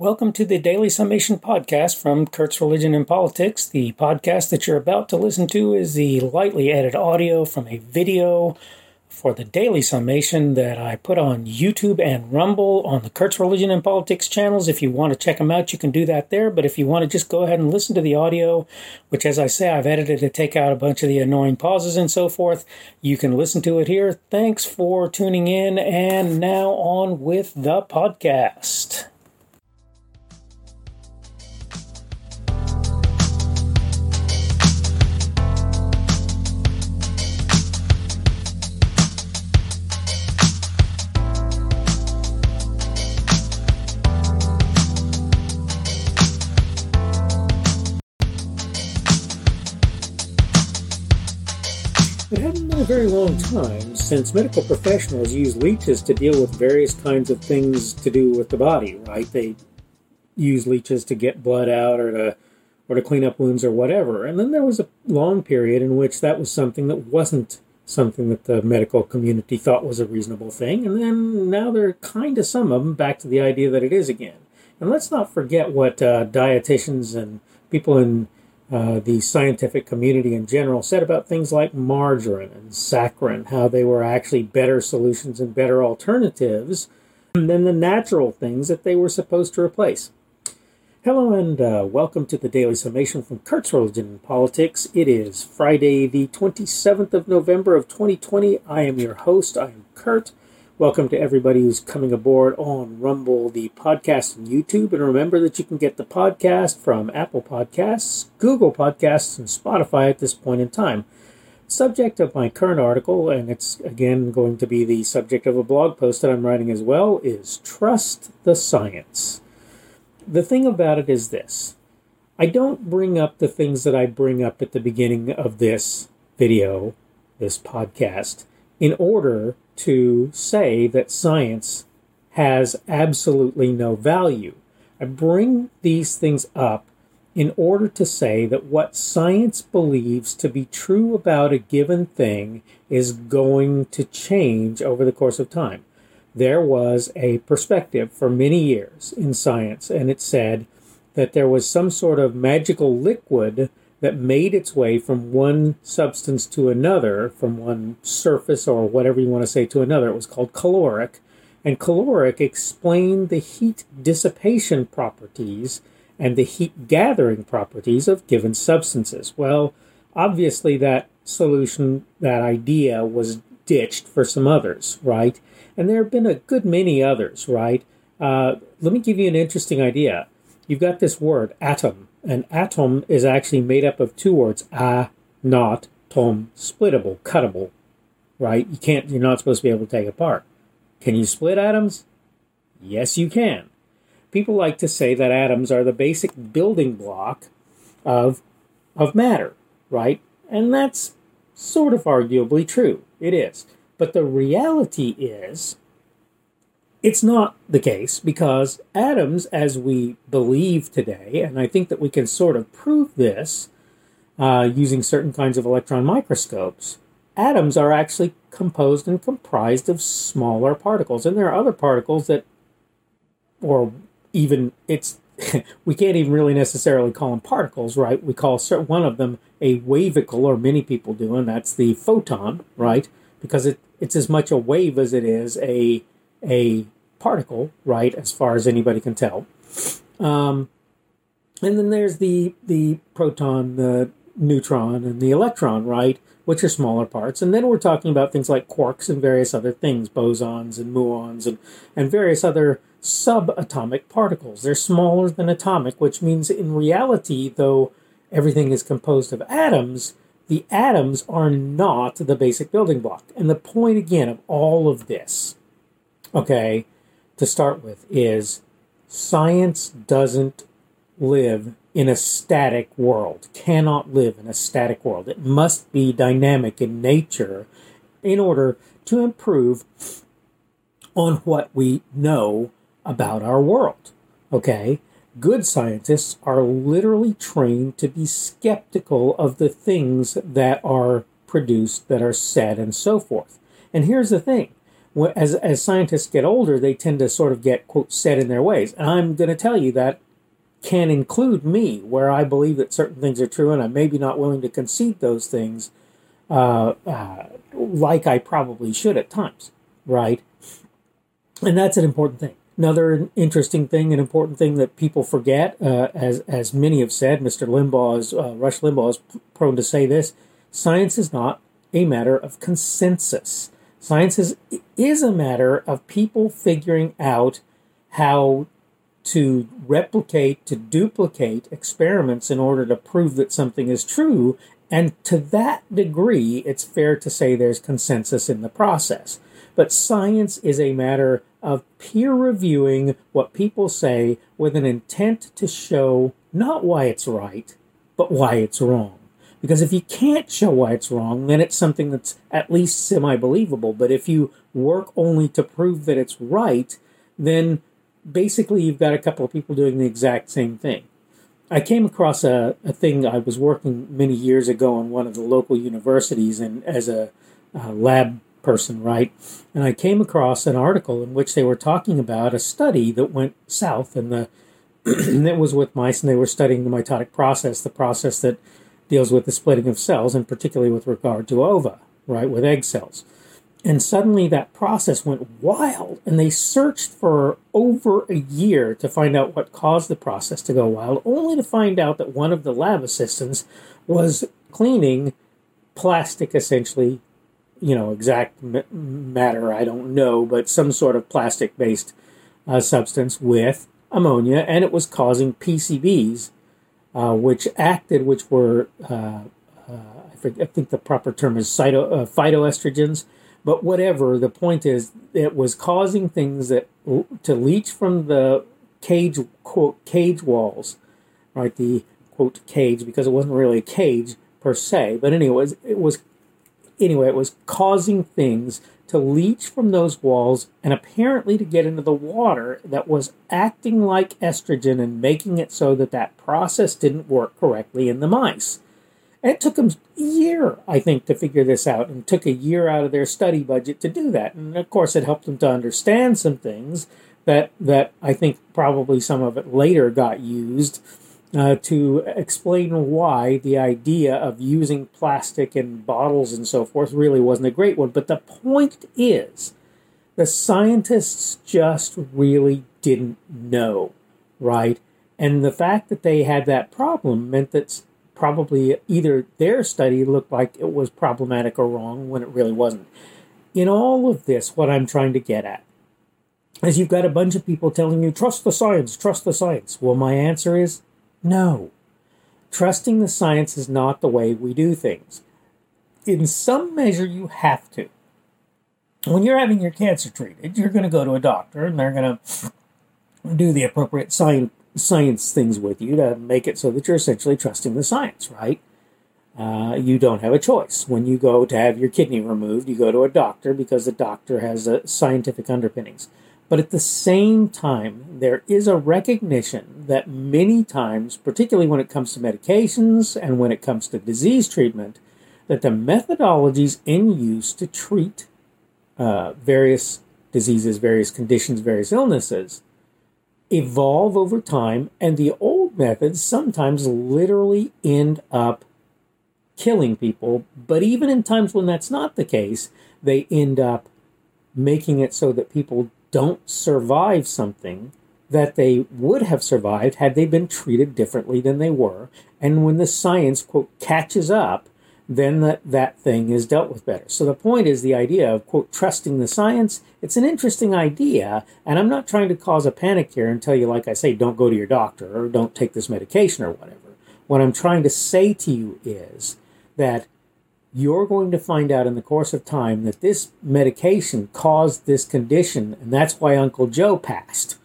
Welcome to the Daily Summation podcast from Kurt's Religion and Politics. The podcast that you're about to listen to is the lightly edited audio from a video for the Daily Summation that I put on YouTube and Rumble on the Kurt's Religion and Politics channels. If you want to check them out, you can do that there. But if you want to just go ahead and listen to the audio, which, as I say, I've edited to take out a bunch of the annoying pauses and so forth, you can listen to it here. Thanks for tuning in. And now on with the podcast. It hadn't been a very long time since medical professionals used leeches to deal with various kinds of things to do with the body, right? They use leeches to get blood out or to or to clean up wounds or whatever. And then there was a long period in which that was something that wasn't something that the medical community thought was a reasonable thing. And then now they're kind of some of them back to the idea that it is again. And let's not forget what uh, dietitians and people in uh, the scientific community in general said about things like margarine and saccharin, how they were actually better solutions and better alternatives than the natural things that they were supposed to replace. Hello and uh, welcome to the Daily Summation from Kurt's Religion and Politics. It is Friday, the 27th of November of 2020. I am your host. I am Kurt. Welcome to everybody who's coming aboard on Rumble, the podcast, and YouTube. And remember that you can get the podcast from Apple Podcasts, Google Podcasts, and Spotify at this point in time. Subject of my current article, and it's again going to be the subject of a blog post that I'm writing as well, is Trust the Science. The thing about it is this I don't bring up the things that I bring up at the beginning of this video, this podcast, in order to say that science has absolutely no value. I bring these things up in order to say that what science believes to be true about a given thing is going to change over the course of time. There was a perspective for many years in science, and it said that there was some sort of magical liquid that made its way from one substance to another, from one surface or whatever you want to say to another. It was called caloric. And caloric explained the heat dissipation properties and the heat gathering properties of given substances. Well, obviously, that solution, that idea was ditched for some others, right? And there have been a good many others, right? Uh, let me give you an interesting idea. You've got this word, atom an atom is actually made up of two words, a, not, tom, splittable, cuttable, right? You can't, you're not supposed to be able to take apart. Can you split atoms? Yes, you can. People like to say that atoms are the basic building block of, of matter, right? And that's sort of arguably true. It is. But the reality is it's not the case because atoms, as we believe today, and I think that we can sort of prove this uh, using certain kinds of electron microscopes, atoms are actually composed and comprised of smaller particles. And there are other particles that, or even it's, we can't even really necessarily call them particles, right? We call one of them a wavicle, or many people do, and that's the photon, right? Because it, it's as much a wave as it is a a particle, right, as far as anybody can tell. Um, and then there's the the proton, the neutron, and the electron, right, which are smaller parts. And then we're talking about things like quarks and various other things, bosons and muons, and, and various other subatomic particles. They're smaller than atomic, which means in reality, though everything is composed of atoms, the atoms are not the basic building block. And the point, again, of all of this okay, to start with, is science doesn't live in a static world, cannot live in a static world. It must be dynamic in nature in order to improve on what we know about our world. Okay? Good scientists are literally trained to be skeptical of the things that are produced, that are said, and so forth. And here's the thing as as scientists get older, they tend to sort of get quote set in their ways. And I'm going to tell you that can include me, where I believe that certain things are true, and I'm maybe not willing to concede those things, uh, uh, like I probably should at times, right? And that's an important thing. Another interesting thing, an important thing that people forget, uh, as as many have said, Mr. Limbaugh is uh, Rush Limbaugh is prone to say this: science is not a matter of consensus. Science is, is a matter of people figuring out how to replicate, to duplicate experiments in order to prove that something is true. And to that degree, it's fair to say there's consensus in the process. But science is a matter of peer reviewing what people say with an intent to show not why it's right, but why it's wrong. Because if you can't show why it's wrong, then it's something that's at least semi believable. But if you work only to prove that it's right, then basically you've got a couple of people doing the exact same thing. I came across a, a thing I was working many years ago in one of the local universities and as a, a lab person, right? And I came across an article in which they were talking about a study that went south and the it was with mice and they were studying the mitotic process, the process that deals with the splitting of cells and particularly with regard to ova, right, with egg cells. And suddenly that process went wild, and they searched for over a year to find out what caused the process to go wild, only to find out that one of the lab assistants was cleaning plastic, essentially, you know, exact matter, I don't know, but some sort of plastic based uh, substance with ammonia, and it was causing PCBs, uh, which acted, which were, uh, uh I, forget, I, think the proper term is cyto, uh, phytoestrogens but whatever, the point is, it was causing things that to leach from the cage quote cage walls, right? The quote cage because it wasn't really a cage per se, but anyways, it was anyway it was causing things to leach from those walls and apparently to get into the water that was acting like estrogen and making it so that that process didn't work correctly in the mice. And it took them a year, I think, to figure this out, and took a year out of their study budget to do that. And of course, it helped them to understand some things that that I think probably some of it later got used uh, to explain why the idea of using plastic in bottles and so forth really wasn't a great one. But the point is, the scientists just really didn't know, right? And the fact that they had that problem meant that probably either their study looked like it was problematic or wrong when it really wasn't. In all of this, what I'm trying to get at is you've got a bunch of people telling you, trust the science, trust the science. Well, my answer is no. Trusting the science is not the way we do things. In some measure, you have to. When you're having your cancer treated, you're going to go to a doctor and they're going to do the appropriate science science things with you to make it so that you're essentially trusting the science, right? Uh, you don't have a choice. When you go to have your kidney removed, you go to a doctor because the doctor has a scientific underpinnings. But at the same time, there is a recognition that many times, particularly when it comes to medications and when it comes to disease treatment, that the methodologies in use to treat uh, various diseases, various conditions, various illnesses evolve over time, and the old methods sometimes literally end up killing people. But even in times when that's not the case, they end up making it so that people don't survive something that they would have survived had they been treated differently than they were. And when the science, quote, catches up, then that, that thing is dealt with better. So the point is the idea of, quote, trusting the science. It's an interesting idea, and I'm not trying to cause a panic here and tell you, like I say, don't go to your doctor or don't take this medication or whatever. What I'm trying to say to you is that you're going to find out in the course of time that this medication caused this condition, and that's why Uncle Joe passed.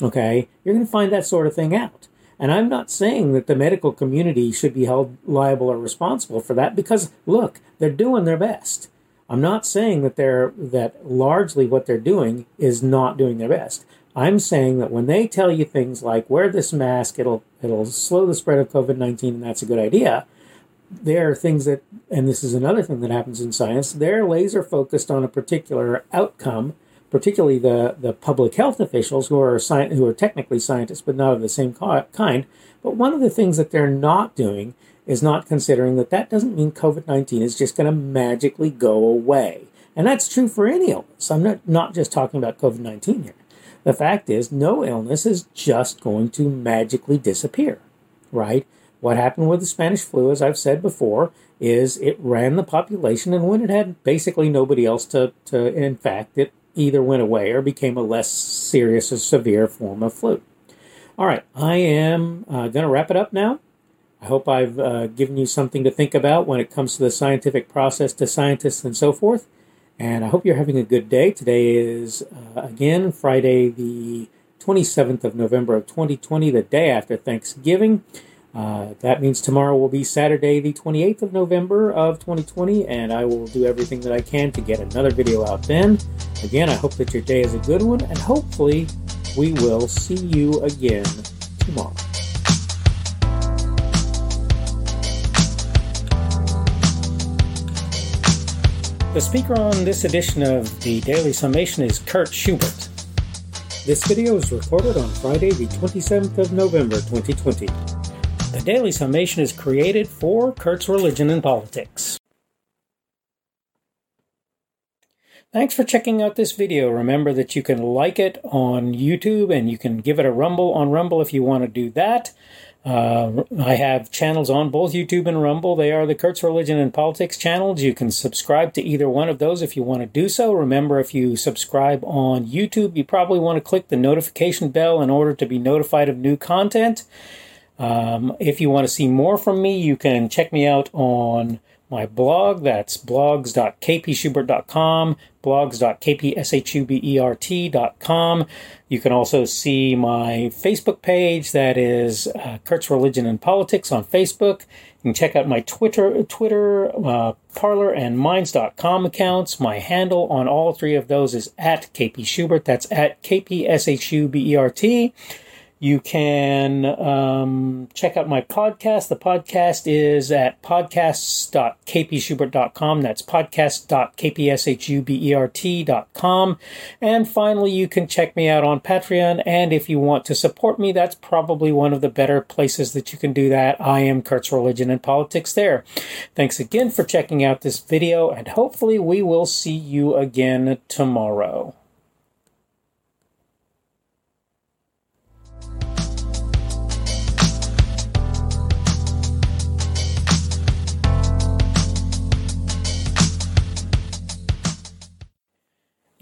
Okay? You're going to find that sort of thing out. And I'm not saying that the medical community should be held liable or responsible for that because look, they're doing their best. I'm not saying that they're that largely what they're doing is not doing their best. I'm saying that when they tell you things like wear this mask, it'll it'll slow the spread of COVID-19 and that's a good idea. There are things that, and this is another thing that happens in science, they're laser focused on a particular outcome, particularly the, the public health officials who are, sci- who are technically scientists but not of the same kind. But one of the things that they're not doing is not considering that that doesn't mean COVID 19 is just going to magically go away. And that's true for any illness. I'm not, not just talking about COVID 19 here. The fact is, no illness is just going to magically disappear, right? What happened with the Spanish flu, as I've said before, is it ran the population, and when it had basically nobody else to, to infect, it either went away or became a less serious or severe form of flu. All right, I am uh, going to wrap it up now. I hope I've uh, given you something to think about when it comes to the scientific process to scientists and so forth. And I hope you're having a good day. Today is, uh, again, Friday, the 27th of November of 2020, the day after Thanksgiving. Uh, that means tomorrow will be Saturday, the 28th of November of 2020, and I will do everything that I can to get another video out then. Again, I hope that your day is a good one, and hopefully, we will see you again tomorrow. The speaker on this edition of the Daily Summation is Kurt Schubert. This video is recorded on Friday, the 27th of November, 2020. The Daily Summation is created for Kurt's Religion and Politics. Thanks for checking out this video. Remember that you can like it on YouTube and you can give it a rumble on Rumble if you want to do that. Uh, I have channels on both YouTube and Rumble. They are the Kurt's Religion and Politics channels. You can subscribe to either one of those if you want to do so. Remember, if you subscribe on YouTube, you probably want to click the notification bell in order to be notified of new content. Um, if you want to see more from me, you can check me out on my blog. That's blogs.kpschubert.com, blogs.kpschubert.com. You can also see my Facebook page. That is uh, Kurt's Religion and Politics on Facebook. You can check out my Twitter, Twitter, uh, Parler, and Minds.com accounts. My handle on all three of those is at kpschubert. That's at kpschubert. You can um, check out my podcast. The podcast is at podcasts.kpschubert.com. That's podcast.kpschubert.com. And finally, you can check me out on Patreon. And if you want to support me, that's probably one of the better places that you can do that. I am Kurt's Religion and Politics there. Thanks again for checking out this video, and hopefully, we will see you again tomorrow.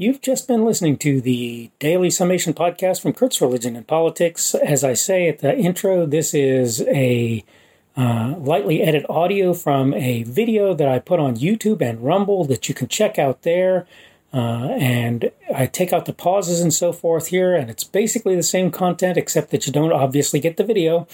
You've just been listening to the Daily Summation podcast from Kurt's Religion and Politics. As I say at the intro, this is a uh, lightly edited audio from a video that I put on YouTube and Rumble that you can check out there. Uh, and I take out the pauses and so forth here, and it's basically the same content except that you don't obviously get the video.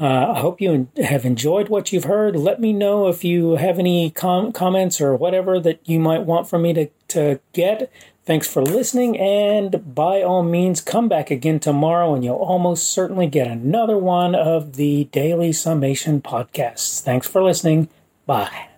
Uh, I hope you have enjoyed what you've heard. Let me know if you have any com- comments or whatever that you might want from me to, to get. Thanks for listening, and by all means, come back again tomorrow, and you'll almost certainly get another one of the Daily Summation podcasts. Thanks for listening. Bye.